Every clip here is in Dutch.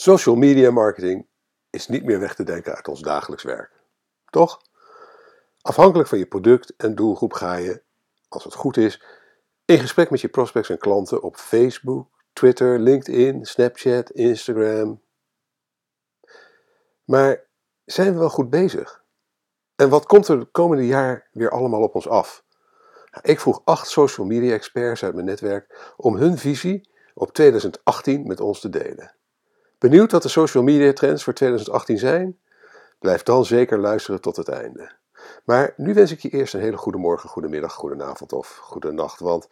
Social media marketing is niet meer weg te denken uit ons dagelijks werk. Toch? Afhankelijk van je product en doelgroep ga je, als het goed is, in gesprek met je prospects en klanten op Facebook, Twitter, LinkedIn, Snapchat, Instagram. Maar zijn we wel goed bezig? En wat komt er het komende jaar weer allemaal op ons af? Nou, ik vroeg acht social media experts uit mijn netwerk om hun visie op 2018 met ons te delen. Benieuwd wat de social media trends voor 2018 zijn? Blijf dan zeker luisteren tot het einde. Maar nu wens ik je eerst een hele goede morgen, goede middag, goede avond of goede nacht. Want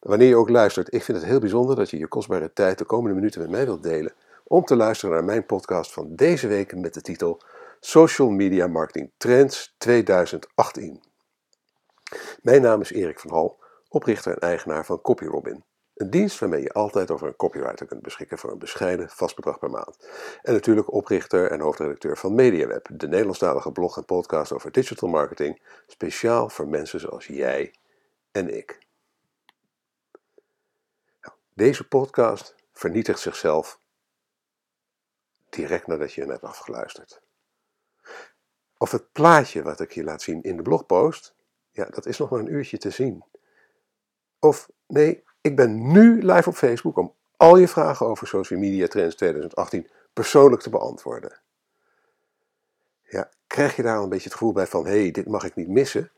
wanneer je ook luistert, ik vind het heel bijzonder dat je je kostbare tijd de komende minuten met mij wilt delen om te luisteren naar mijn podcast van deze week met de titel Social Media Marketing Trends 2018. Mijn naam is Erik van Hal, oprichter en eigenaar van CopyRobin. Een dienst waarmee je altijd over een copywriter kunt beschikken voor een bescheiden vast bedrag per maand. En natuurlijk oprichter en hoofdredacteur van MediaWeb, de Nederlandstalige blog en podcast over digital marketing, speciaal voor mensen zoals jij en ik. Nou, deze podcast vernietigt zichzelf direct nadat je hem hebt afgeluisterd. Of het plaatje wat ik je laat zien in de blogpost, ja, dat is nog maar een uurtje te zien. Of nee, ik ben nu live op Facebook om al je vragen over social media trends 2018 persoonlijk te beantwoorden. Ja, krijg je daar een beetje het gevoel bij van, hé, hey, dit mag ik niet missen?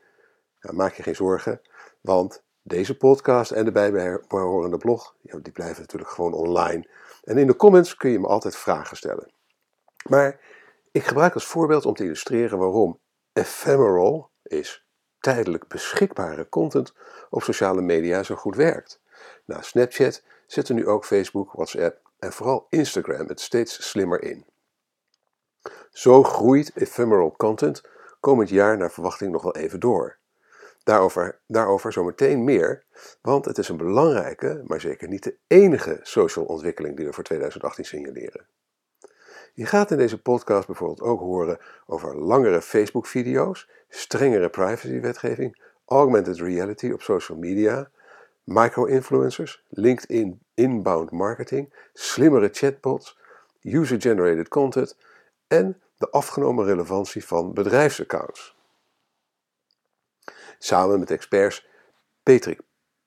Nou, maak je geen zorgen, want deze podcast en de bijbehorende blog, die blijven natuurlijk gewoon online. En in de comments kun je me altijd vragen stellen. Maar ik gebruik als voorbeeld om te illustreren waarom ephemeral is tijdelijk beschikbare content op sociale media zo goed werkt. Na Snapchat zetten nu ook Facebook, WhatsApp en vooral Instagram het steeds slimmer in. Zo groeit ephemeral content komend jaar naar verwachting nog wel even door. Daarover, daarover zometeen meer, want het is een belangrijke, maar zeker niet de enige social ontwikkeling die we voor 2018 signaleren. Je gaat in deze podcast bijvoorbeeld ook horen over langere Facebook-video's, strengere privacywetgeving, augmented reality op social media, micro-influencers, LinkedIn inbound marketing, slimmere chatbots, user-generated content en de afgenomen relevantie van bedrijfsaccounts. Samen met experts Patrick,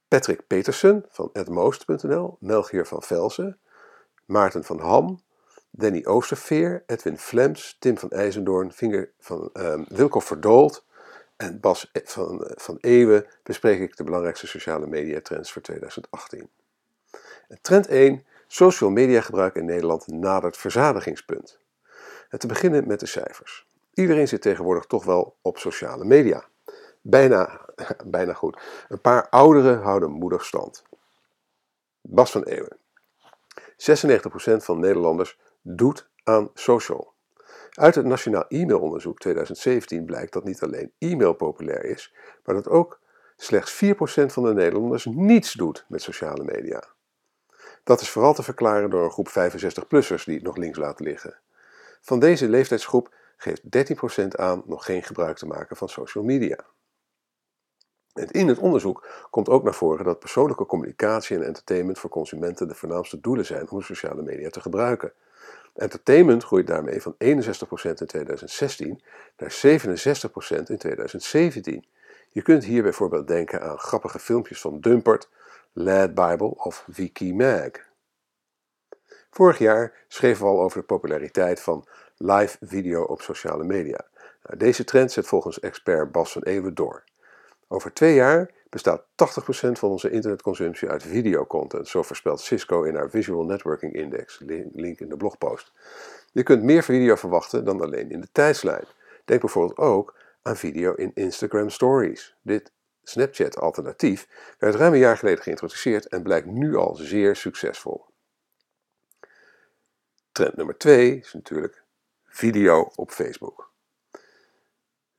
Patrick Petersen van atmost.nl, Melchior van Velsen, Maarten van Ham, Danny Oosterveer, Edwin Flems, Tim van IJzendoorn, Vinger van um, Wilco Verdoold en Bas e- van, eh, van Eeuwen bespreek ik de belangrijkste sociale media trends voor 2018. En trend 1, social media gebruik in Nederland nadert verzadigingspunt. En te beginnen met de cijfers. Iedereen zit tegenwoordig toch wel op sociale media. Bijna, bijna goed. Een paar ouderen houden moedig stand. Bas van Eeuwen. 96% van Nederlanders doet aan social. Uit het Nationaal E-mailonderzoek 2017 blijkt dat niet alleen e-mail populair is, maar dat ook slechts 4% van de Nederlanders niets doet met sociale media. Dat is vooral te verklaren door een groep 65-plussers die het nog links laten liggen. Van deze leeftijdsgroep geeft 13% aan nog geen gebruik te maken van social media. En in het onderzoek komt ook naar voren dat persoonlijke communicatie en entertainment voor consumenten de voornaamste doelen zijn om sociale media te gebruiken. Entertainment groeit daarmee van 61% in 2016 naar 67% in 2017. Je kunt hier bijvoorbeeld denken aan grappige filmpjes van Dumpert, Lad Bible of Wikimag. Vorig jaar schreven we al over de populariteit van live video op sociale media. Nou, deze trend zet volgens expert Bas van Eeuwen door. Over twee jaar bestaat 80% van onze internetconsumptie uit videocontent, zo voorspelt Cisco in haar Visual Networking Index, link in de blogpost. Je kunt meer video verwachten dan alleen in de tijdslijn. Denk bijvoorbeeld ook aan video in Instagram Stories. Dit Snapchat-alternatief werd ruim een jaar geleden geïntroduceerd en blijkt nu al zeer succesvol. Trend nummer 2 is natuurlijk video op Facebook.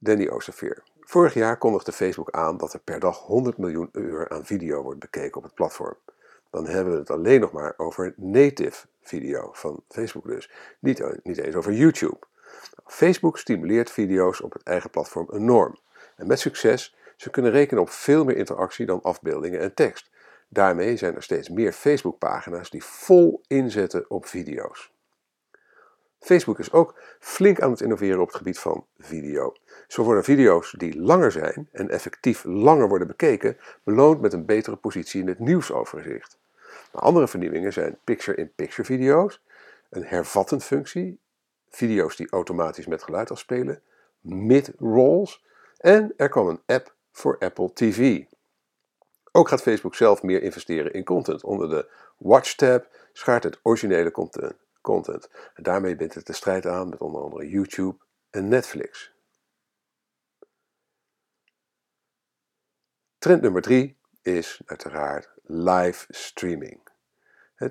Danny Oosterveer. Vorig jaar kondigde Facebook aan dat er per dag 100 miljoen uur aan video wordt bekeken op het platform. Dan hebben we het alleen nog maar over native video van Facebook dus, niet, niet eens over YouTube. Facebook stimuleert video's op het eigen platform enorm. En met succes, ze kunnen rekenen op veel meer interactie dan afbeeldingen en tekst. Daarmee zijn er steeds meer Facebook-pagina's die vol inzetten op video's. Facebook is ook flink aan het innoveren op het gebied van video. Zo worden video's die langer zijn en effectief langer worden bekeken, beloond met een betere positie in het nieuwsoverzicht. Andere vernieuwingen zijn picture-in-picture video's, een hervattend functie, video's die automatisch met geluid afspelen, mid-rolls en er kwam een app voor Apple TV. Ook gaat Facebook zelf meer investeren in content. Onder de Watch tab schaart het originele content. En daarmee bindt het de strijd aan met onder andere YouTube en Netflix. Trend nummer 3 is uiteraard live streaming.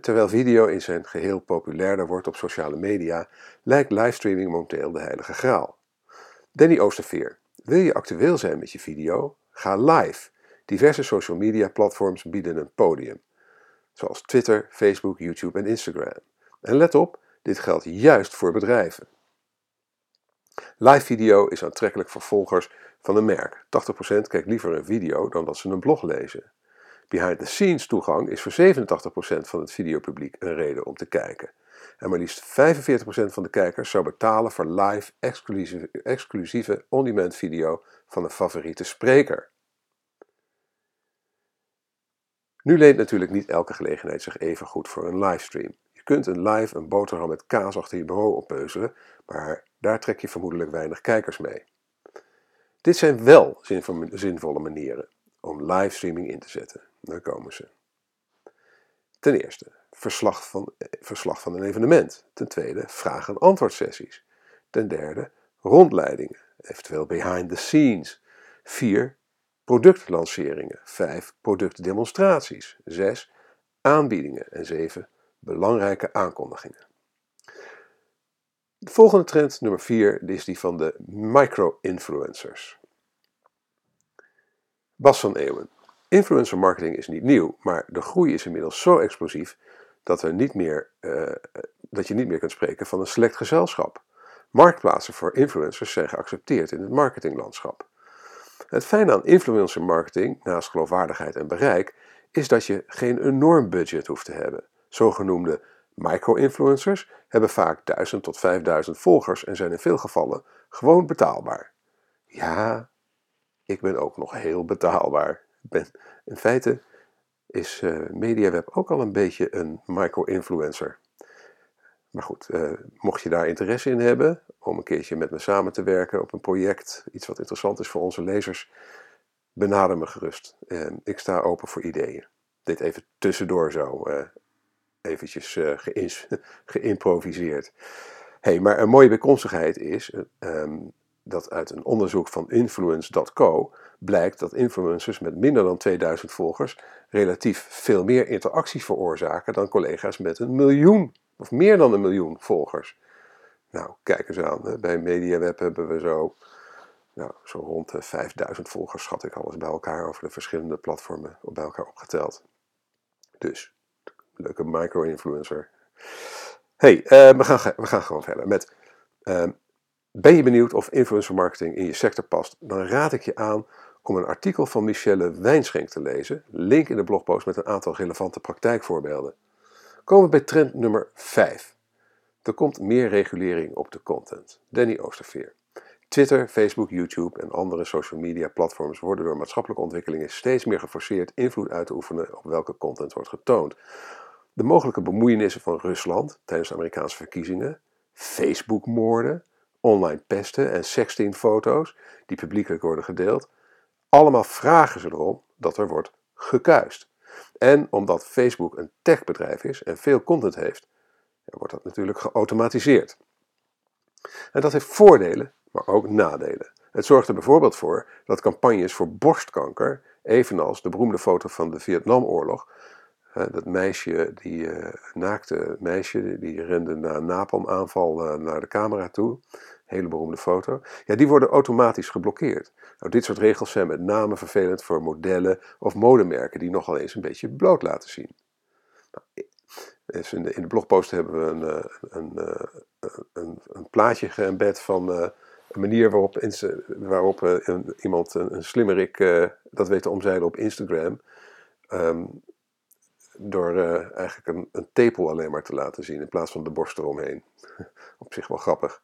Terwijl video in zijn geheel populairder wordt op sociale media, lijkt livestreaming momenteel de heilige graal. Danny Oosterveer, wil je actueel zijn met je video? Ga live. Diverse social media platforms bieden een podium, zoals Twitter, Facebook, YouTube en Instagram. En let op, dit geldt juist voor bedrijven. Live video is aantrekkelijk voor volgers van een merk. 80% kijkt liever een video dan dat ze een blog lezen. Behind-the-scenes toegang is voor 87% van het videopubliek een reden om te kijken. En maar liefst 45% van de kijkers zou betalen voor live exclusieve, exclusieve on-demand video van een favoriete spreker. Nu leent natuurlijk niet elke gelegenheid zich even goed voor een livestream. Kunt een live een boterham met kaas achter je bureau oppeuzelen, maar daar trek je vermoedelijk weinig kijkers mee. Dit zijn wel zinvolle manieren om livestreaming in te zetten. Daar komen ze. Ten eerste, verslag van, eh, verslag van een evenement. Ten tweede, vraag- en antwoordsessies. Ten derde, rondleidingen, eventueel behind the scenes. Vier, productlanceringen. Vijf, productdemonstraties. Zes, aanbiedingen. En zeven, belangrijke aankondigingen. De volgende trend, nummer 4, is die van de micro-influencers. Bas van Eeuwen. Influencer marketing is niet nieuw, maar de groei is inmiddels zo explosief dat, er niet meer, uh, dat je niet meer kunt spreken van een select gezelschap. Marktplaatsen voor influencers zijn geaccepteerd in het marketinglandschap. Het fijne aan influencer marketing, naast geloofwaardigheid en bereik, is dat je geen enorm budget hoeft te hebben. Zogenoemde micro-influencers hebben vaak 1000 tot 5000 volgers en zijn in veel gevallen gewoon betaalbaar. Ja, ik ben ook nog heel betaalbaar. Ben, in feite is uh, MediaWeb ook al een beetje een micro-influencer. Maar goed, uh, mocht je daar interesse in hebben om een keertje met me samen te werken op een project, iets wat interessant is voor onze lezers, benader me gerust. Ik sta open voor ideeën. Dit even tussendoor zo, eventjes geïmproviseerd. Hey, maar een mooie bijkomstigheid is um, dat uit een onderzoek van influence.co blijkt dat influencers met minder dan 2000 volgers relatief veel meer interacties veroorzaken dan collega's met een miljoen of meer dan een miljoen volgers. Nou, kijk eens aan. Bij MediaWeb hebben we zo, nou, zo rond de 5000 volgers, schat ik alles bij elkaar over de verschillende platformen bij elkaar opgeteld. Dus, leuke micro-influencer. hey, uh, we, gaan, we gaan gewoon verder met. Uh, ben je benieuwd of influencer marketing in je sector past? Dan raad ik je aan om een artikel van Michelle Wijnschenk te lezen. Link in de blogpost met een aantal relevante praktijkvoorbeelden. Komen we bij trend nummer 5. Er komt meer regulering op de content. Danny Oosterveer. Twitter, Facebook, YouTube en andere social media platforms worden door maatschappelijke ontwikkelingen steeds meer geforceerd invloed uit te oefenen op welke content wordt getoond. De mogelijke bemoeienissen van Rusland tijdens de Amerikaanse verkiezingen, Facebook-moorden, online pesten en sextingfoto's die publiekelijk worden gedeeld, allemaal vragen ze erom dat er wordt gekuist. En omdat Facebook een techbedrijf is en veel content heeft, wordt dat natuurlijk geautomatiseerd. En dat heeft voordelen, maar ook nadelen. Het zorgt er bijvoorbeeld voor dat campagnes voor borstkanker, evenals de beroemde foto van de Vietnamoorlog, dat meisje, die uh, naakte meisje, die rende na een napalmaanval uh, naar de camera toe hele beroemde foto, ja, die worden automatisch geblokkeerd. Nou, dit soort regels zijn met name vervelend voor modellen of modemerken die nogal eens een beetje bloot laten zien. Nou, dus in, de, in de blogpost hebben we een, eh, een, een, eh, een, plaatje geëmbed van een manier waarop, waarop iemand, een, slimmerik, uh, dat weet te omzeilen op Instagram. Um, door eigenlijk een, een tepel alleen maar te laten zien in plaats van de borst eromheen. op zich wel grappig.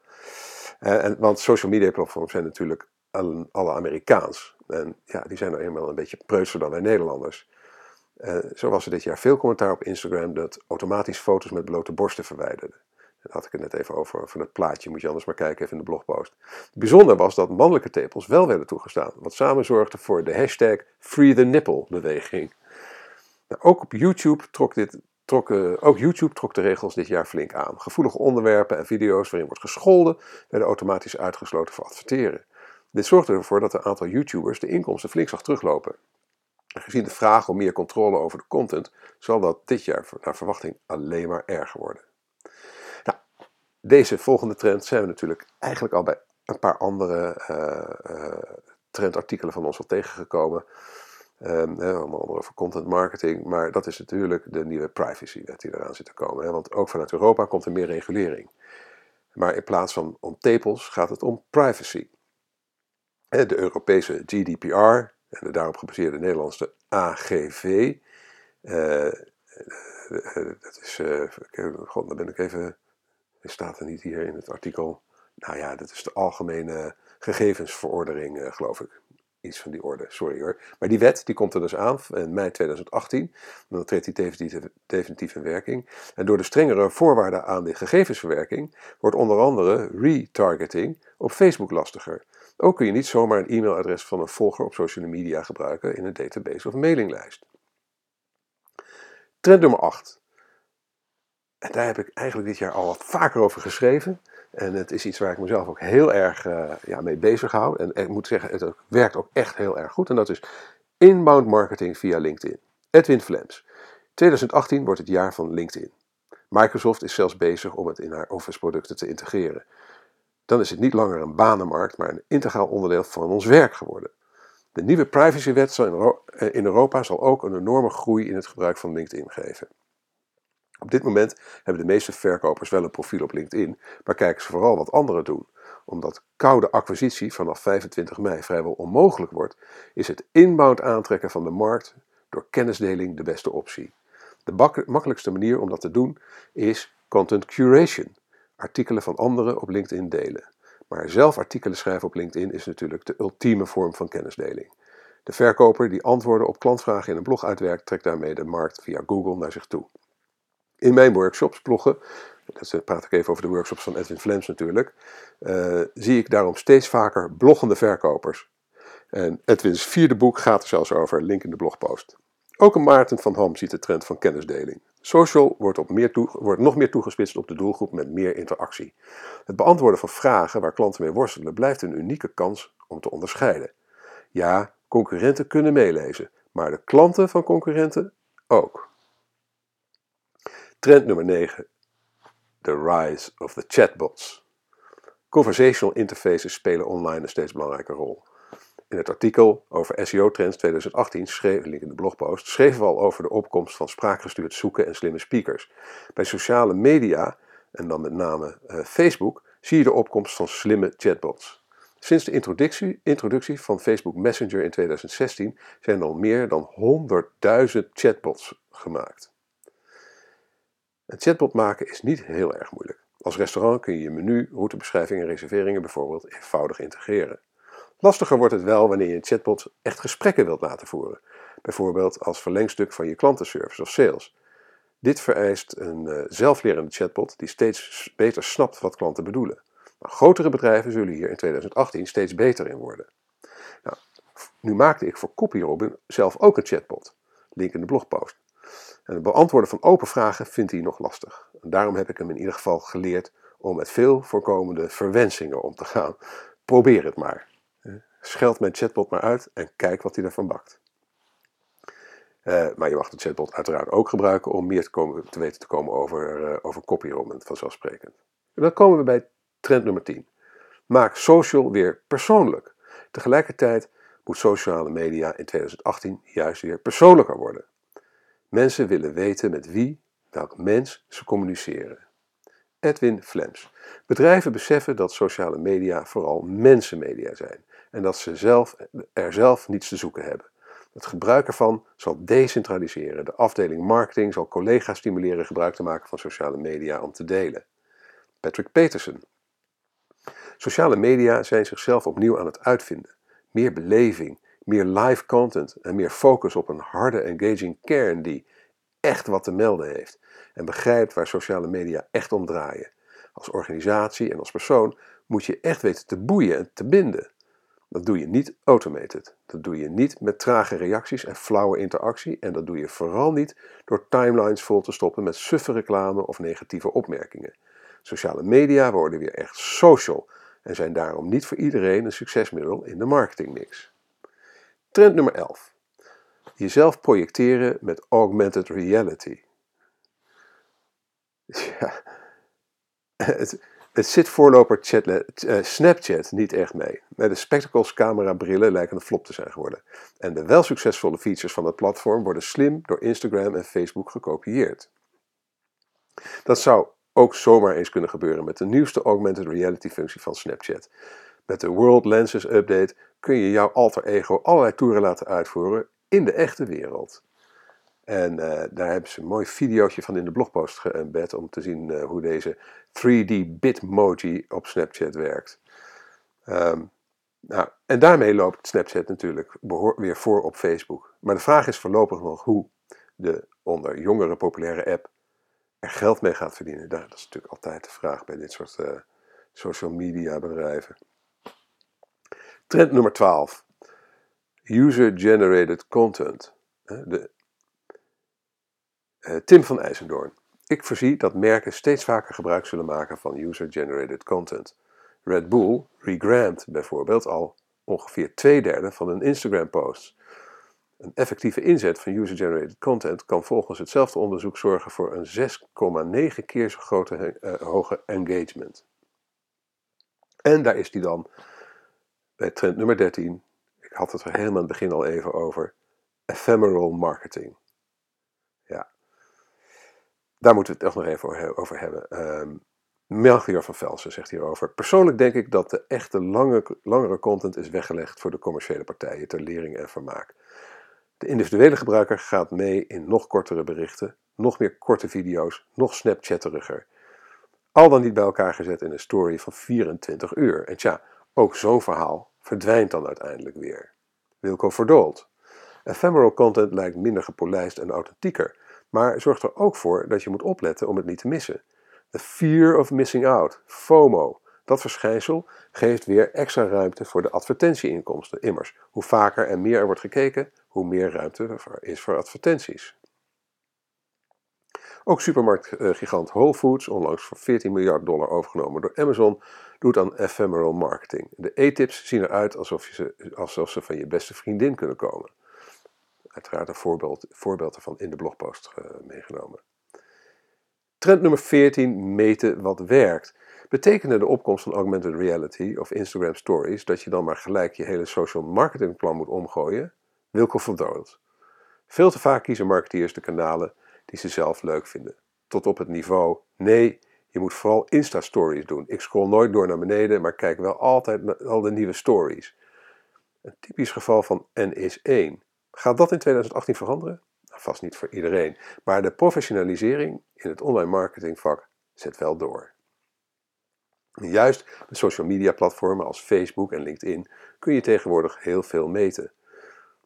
Uh, en, want social media platforms zijn natuurlijk alle, alle Amerikaans. En ja, die zijn nou eenmaal een beetje preutser dan wij Nederlanders. Uh, zo was er dit jaar veel commentaar op Instagram dat automatisch foto's met blote borsten verwijderde. Daar had ik het net even over, van het plaatje, moet je anders maar kijken even in de blogpost. Bijzonder was dat mannelijke tepels wel werden toegestaan, wat samen zorgde voor de hashtag Free the Nipple beweging. Ook op YouTube trok dit, trok, ook YouTube trok de regels dit jaar flink aan. Gevoelige onderwerpen en video's waarin wordt gescholden werden automatisch uitgesloten voor adverteren. Dit zorgde ervoor dat een aantal YouTubers de inkomsten flink zag teruglopen. Gezien de vraag om meer controle over de content, zal dat dit jaar naar verwachting alleen maar erger worden. Nou, deze volgende trend zijn we natuurlijk eigenlijk al bij een paar andere uh, uh, trendartikelen van ons al tegengekomen. Um, onder andere over content marketing. Maar dat is natuurlijk de nieuwe privacywet die eraan zit te komen. Want ook vanuit Europa komt er meer regulering. Maar in plaats van om tepels gaat het om privacy. De Europese GDPR, en de daarop gebaseerde Nederlandse AGV. Uh, uh, dat is, god, dan ben ik even, staat er niet hier in het artikel. Nou ja, dat is de algemene gegevensverordening, geloof ik. Iets van die orde, sorry hoor. Maar die wet die komt er dus aan in mei 2018. Dan treedt die definitief, definitief in werking. En door de strengere voorwaarden aan de gegevensverwerking wordt onder andere retargeting op Facebook lastiger. Ook kun je niet zomaar een e-mailadres van een volger op social media gebruiken in een database of mailinglijst. Trend nummer 8. En daar heb ik eigenlijk dit jaar al wat vaker over geschreven. En het is iets waar ik mezelf ook heel erg uh, ja, mee bezig hou. En ik moet zeggen, het werkt ook echt heel erg goed. En dat is inbound marketing via LinkedIn. Edwin Flems. 2018 wordt het jaar van LinkedIn. Microsoft is zelfs bezig om het in haar Office producten te integreren dan is het niet langer een banenmarkt, maar een integraal onderdeel van ons werk geworden. De nieuwe privacywet eh, in Europa zal ook een enorme groei in het gebruik van LinkedIn geven. Op dit moment hebben de meeste verkopers wel een profiel op LinkedIn, maar kijken ze vooral wat anderen doen. Omdat koude acquisitie vanaf 25 mei vrijwel onmogelijk wordt, is het inbound aantrekken van de markt door kennisdeling de beste optie. De makkelijkste manier om dat te doen is content curation artikelen van anderen op LinkedIn delen. Maar zelf artikelen schrijven op LinkedIn is natuurlijk de ultieme vorm van kennisdeling. De verkoper die antwoorden op klantvragen in een blog uitwerkt, trekt daarmee de markt via Google naar zich toe. In mijn workshops, bloggen, dat praat ik even over de workshops van Edwin Flems natuurlijk, uh, zie ik daarom steeds vaker bloggende verkopers. En Edwins vierde boek gaat er zelfs over, link in de blogpost. Ook een Maarten van Ham ziet de trend van kennisdeling. Social wordt, op meer toe, wordt nog meer toegespitst op de doelgroep met meer interactie. Het beantwoorden van vragen waar klanten mee worstelen blijft een unieke kans om te onderscheiden. Ja, concurrenten kunnen meelezen, maar de klanten van concurrenten ook. Trend nummer 9. The rise of the chatbots. Conversational interfaces spelen online een steeds belangrijke rol. In het artikel over SEO-trends 2018, schreef, link in de blogpost, schreven we al over de opkomst van spraakgestuurd zoeken en slimme speakers. Bij sociale media, en dan met name uh, Facebook, zie je de opkomst van slimme chatbots. Sinds de introductie, introductie van Facebook Messenger in 2016 zijn er al meer dan 100.000 chatbots gemaakt. Een chatbot maken is niet heel erg moeilijk. Als restaurant kun je je menu, routebeschrijving en reserveringen bijvoorbeeld eenvoudig integreren. Lastiger wordt het wel wanneer je een chatbot echt gesprekken wilt laten voeren, bijvoorbeeld als verlengstuk van je klantenservice of sales. Dit vereist een uh, zelflerende chatbot die steeds beter snapt wat klanten bedoelen. Maar grotere bedrijven zullen hier in 2018 steeds beter in worden. Nou, nu maakte ik voor CopyRobin zelf ook een chatbot. Link in de blogpost. En het beantwoorden van open vragen vindt hij nog lastig. En daarom heb ik hem in ieder geval geleerd om met veel voorkomende verwensingen om te gaan. Probeer het maar. Scheld mijn chatbot maar uit en kijk wat hij ervan bakt. Uh, maar je mag de chatbot uiteraard ook gebruiken om meer te, komen, te weten te komen over, uh, over vanzelfsprekend. En dan komen we bij trend nummer 10. Maak social weer persoonlijk. Tegelijkertijd moet sociale media in 2018 juist weer persoonlijker worden. Mensen willen weten met wie, welk mens ze communiceren. Edwin Flems. Bedrijven beseffen dat sociale media vooral mensenmedia zijn en dat ze zelf, er zelf niets te zoeken hebben. Het gebruik ervan zal decentraliseren. De afdeling marketing zal collega's stimuleren gebruik te maken van sociale media om te delen. Patrick Peterson. Sociale media zijn zichzelf opnieuw aan het uitvinden. Meer beleving, meer live content en meer focus op een harde engaging kern die echt wat te melden heeft en begrijpt waar sociale media echt om draaien. Als organisatie en als persoon moet je echt weten te boeien en te binden. Dat doe je niet automated. Dat doe je niet met trage reacties en flauwe interactie. En dat doe je vooral niet door timelines vol te stoppen met suffe reclame of negatieve opmerkingen. Sociale media worden weer echt social en zijn daarom niet voor iedereen een succesmiddel in de marketingmix. Trend nummer 11. Jezelf projecteren met augmented reality. Ja, het, het zit voorloper uh, Snapchat niet echt mee. De spectacles camera brillen lijken een flop te zijn geworden. En de wel succesvolle features van het platform worden slim door Instagram en Facebook gekopieerd. Dat zou ook zomaar eens kunnen gebeuren met de nieuwste augmented reality functie van Snapchat. Met de World Lenses Update kun je jouw alter ego allerlei toeren laten uitvoeren in de echte wereld. En uh, daar hebben ze een mooi videootje van in de blogpost geëmbed om te zien uh, hoe deze 3D Bitmoji op Snapchat werkt. Um, nou, en daarmee loopt Snapchat natuurlijk weer voor op Facebook. Maar de vraag is voorlopig nog hoe de onder jongeren populaire app er geld mee gaat verdienen. Dat is natuurlijk altijd de vraag bij dit soort uh, social media bedrijven. Trend nummer 12. User-generated content. De uh, Tim van IJsendoorn. Ik voorzie dat merken steeds vaker gebruik zullen maken van user-generated content. Red Bull regrammed bijvoorbeeld al ongeveer twee derde van hun Instagram-posts. Een effectieve inzet van user-generated content kan volgens hetzelfde onderzoek zorgen voor een 6,9 keer zo grote uh, hoge engagement. En daar is die dan bij trend nummer 13. Ik had het er helemaal aan het begin al even over. Ephemeral marketing. Daar moeten we het echt nog even over hebben. Um, Melchior van Velsen zegt hierover. Persoonlijk denk ik dat de echte lange, langere content is weggelegd voor de commerciële partijen ter lering en vermaak. De individuele gebruiker gaat mee in nog kortere berichten, nog meer korte video's, nog snapchatteriger. Al dan niet bij elkaar gezet in een story van 24 uur. En tja, ook zo'n verhaal verdwijnt dan uiteindelijk weer. Wilco verdoolt. Ephemeral content lijkt minder gepolijst en authentieker, maar zorgt er ook voor dat je moet opletten om het niet te missen. The fear of missing out, FOMO. Dat verschijnsel geeft weer extra ruimte voor de advertentieinkomsten. Immers, hoe vaker en meer er wordt gekeken, hoe meer ruimte er is voor advertenties. Ook supermarktgigant Whole Foods, onlangs voor 14 miljard dollar overgenomen door Amazon, doet aan ephemeral marketing. De e-tips zien eruit alsof, ze, alsof ze van je beste vriendin kunnen komen uiteraard een voorbeeld, voorbeeld ervan in de blogpost uh, meegenomen. Trend nummer 14, meten wat werkt. Betekende de opkomst van augmented reality of Instagram stories dat je dan maar gelijk je hele social marketingplan moet omgooien? Wilco verdoold. Veel te vaak kiezen marketeers de kanalen die ze zelf leuk vinden. Tot op het niveau, nee, je moet vooral Insta-stories doen. Ik scroll nooit door naar beneden, maar kijk wel altijd naar al de nieuwe stories. Een typisch geval van N is 1. Gaat dat in 2018 veranderen? Nou, vast niet voor iedereen, maar de professionalisering in het online marketingvak zet wel door. juist met social media platformen als Facebook en LinkedIn kun je tegenwoordig heel veel meten.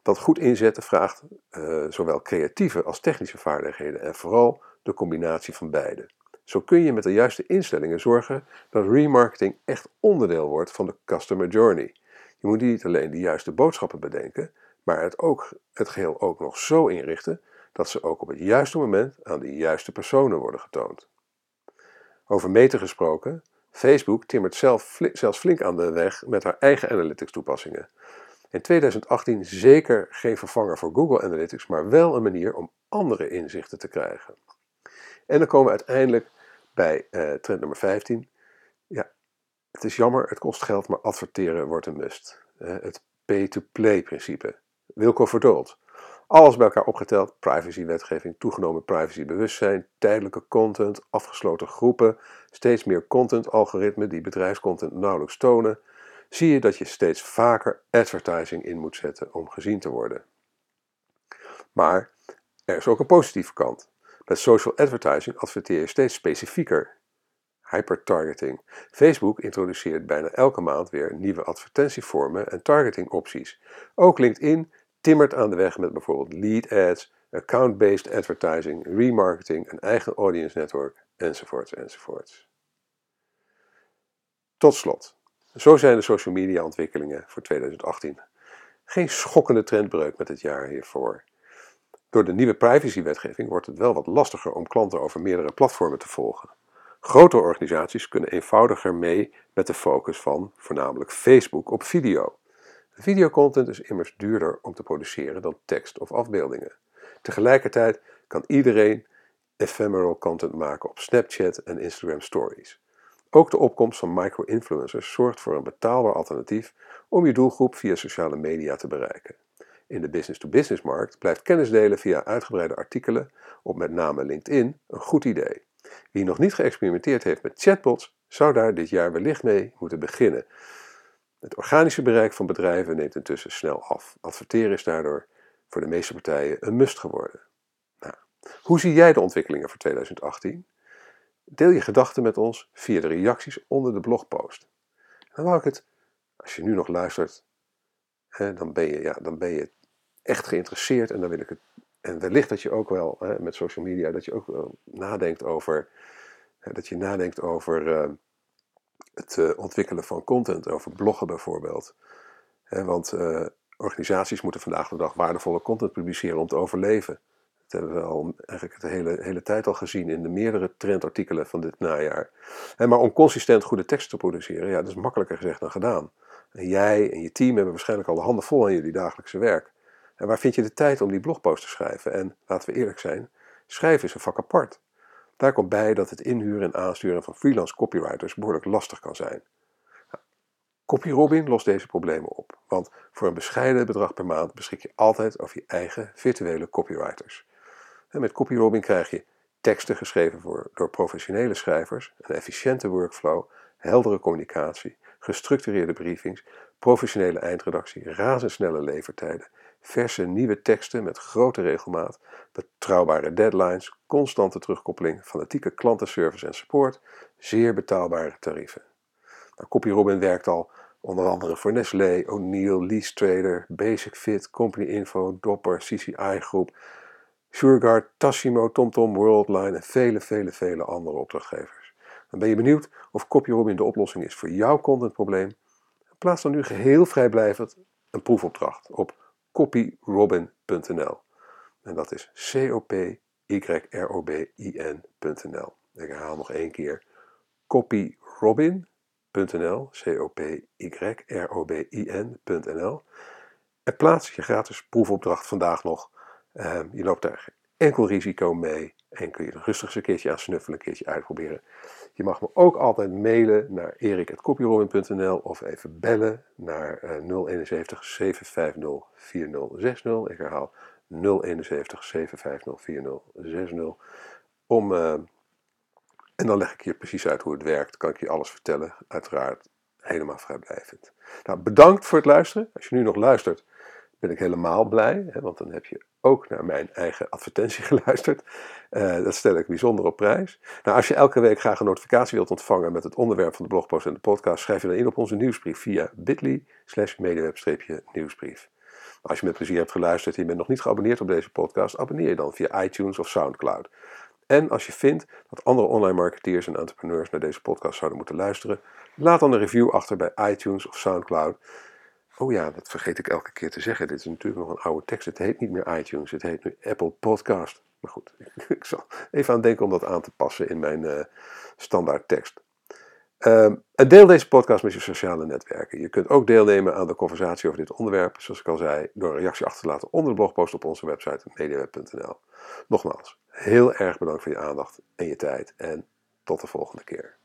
Dat goed inzetten vraagt uh, zowel creatieve als technische vaardigheden en vooral de combinatie van beide. Zo kun je met de juiste instellingen zorgen dat remarketing echt onderdeel wordt van de customer journey. Je moet niet alleen de juiste boodschappen bedenken, maar het, ook, het geheel ook nog zo inrichten dat ze ook op het juiste moment aan de juiste personen worden getoond. Over meten gesproken, Facebook timmert zelf, zelfs flink aan de weg met haar eigen analytics toepassingen. In 2018 zeker geen vervanger voor Google Analytics, maar wel een manier om andere inzichten te krijgen. En dan komen we uiteindelijk bij uh, trend nummer 15. Ja, het is jammer, het kost geld, maar adverteren wordt een must. Het pay-to-play principe. Wilco verdoold. Alles bij elkaar opgeteld, privacywetgeving, toegenomen privacybewustzijn, tijdelijke content, afgesloten groepen, steeds meer content-algoritmen die bedrijfscontent nauwelijks tonen, zie je dat je steeds vaker advertising in moet zetten om gezien te worden. Maar er is ook een positieve kant. Met social advertising adverteer je steeds specifieker. hypertargeting. Facebook introduceert bijna elke maand weer nieuwe advertentievormen en targetingopties. Ook LinkedIn timmert aan de weg met bijvoorbeeld lead ads, account-based advertising, remarketing, een eigen audience network, enzovoorts, enzovoorts. Tot slot, zo zijn de social media ontwikkelingen voor 2018. Geen schokkende trendbreuk met het jaar hiervoor. Door de nieuwe privacywetgeving wordt het wel wat lastiger om klanten over meerdere platformen te volgen. Grote organisaties kunnen eenvoudiger mee met de focus van voornamelijk Facebook op video. Videocontent is immers duurder om te produceren dan tekst of afbeeldingen. Tegelijkertijd kan iedereen ephemeral content maken op Snapchat en Instagram Stories. Ook de opkomst van micro-influencers zorgt voor een betaalbaar alternatief om je doelgroep via sociale media te bereiken. In de business-to-business markt blijft kennis delen via uitgebreide artikelen op met name LinkedIn een goed idee. Wie nog niet geëxperimenteerd heeft met chatbots, zou daar dit jaar wellicht mee moeten beginnen. Het organische bereik van bedrijven neemt intussen snel af. Adverteren is daardoor voor de meeste partijen een must geworden. Nou, hoe zie jij de ontwikkelingen voor 2018? Deel je gedachten met ons via de reacties onder de blogpost. Dan wou ik het, als je nu nog luistert, hè, dan, ben je, ja, dan ben je echt geïnteresseerd en dan wil ik het. En wellicht dat je ook wel hè, met social media, dat je ook nadenkt over. Hè, dat je nadenkt over uh, het uh, ontwikkelen van content, over bloggen bijvoorbeeld. Want uh, organisaties moeten vandaag de dag waardevolle content publiceren om te overleven. Dat hebben we al eigenlijk de hele, hele tijd al gezien in de meerdere trendartikelen van dit najaar. maar om consistent goede teksten te produceren, ja, dat is makkelijker gezegd dan gedaan. En jij en je team hebben waarschijnlijk al de handen vol aan jullie dagelijkse werk. En waar vind je de tijd om die blogpost te schrijven? En laten we eerlijk zijn, schrijven is een vak apart. Daar komt bij dat het inhuren en aansturen van freelance copywriters behoorlijk lastig kan zijn. Nou, CopyRobin lost deze problemen op, want voor een bescheiden bedrag per maand beschik je altijd over je eigen virtuele copywriters. Met CopyRobin krijg je teksten geschreven voor, door professionele schrijvers, een efficiënte workflow, heldere communicatie, gestructureerde briefings, professionele eindredactie, razendsnelle levertijden, verse nieuwe teksten met grote regelmaat, betrouwbare deadlines, constante terugkoppeling, fanatieke klantenservice en support, zeer betaalbare tarieven. Nou, CopyRobin werkt al onder andere voor Nestlé, O'Neill, Lease Trader, Basic Fit, Company Info, Dopper, CCI Groep, Sureguard, Tassimo, TomTom, Worldline en vele, vele, vele andere opdrachtgevers. Dan ben je benieuwd of CopyRobin de oplossing is voor jouw contentprobleem? Plaats dan nu geheel vrijblijvend een proefopdracht op copyrobin.nl. En dat is C-O-P-Y-R-O-B-I-N.nl. Ik herhaal nog één keer copyrobin.nl, C-O-P-Y-R-O-B-I-N.nl. En plaats je gratis proefopdracht vandaag nog Ehm, je loopt daar enkel risico mee en kun je er rustig eens een keertje aan snuffelen, een keertje uitproberen. Je mag me ook altijd mailen naar erik.copyrobin.nl of even bellen naar uh, 071 750 4060. Ik herhaal 071 750 4060. Om, uh, en dan leg ik je precies uit hoe het werkt, kan ik je alles vertellen, uiteraard helemaal vrijblijvend. Nou, bedankt voor het luisteren. Als je nu nog luistert, ben ik helemaal blij, hè, want dan heb je ook naar mijn eigen advertentie geluisterd. Uh, dat stel ik bijzonder op prijs. Nou, als je elke week graag een notificatie wilt ontvangen met het onderwerp van de blogpost en de podcast, schrijf je dan in op onze nieuwsbrief via bit.ly slash nieuwsbrief. Als je met plezier hebt geluisterd en je bent nog niet geabonneerd op deze podcast, abonneer je dan via iTunes of Soundcloud. En als je vindt dat andere online marketeers en entrepreneurs naar deze podcast zouden moeten luisteren, laat dan een review achter bij iTunes of Soundcloud. Oh ja, dat vergeet ik elke keer te zeggen. Dit is natuurlijk nog een oude tekst. Het heet niet meer iTunes, het heet nu Apple Podcast. Maar goed, ik zal even aan denken om dat aan te passen in mijn uh, standaard tekst. Um, deel deze podcast met je sociale netwerken. Je kunt ook deelnemen aan de conversatie over dit onderwerp, zoals ik al zei, door een reactie achter te laten onder de blogpost op onze website mediaweb.nl. Nogmaals, heel erg bedankt voor je aandacht en je tijd en tot de volgende keer.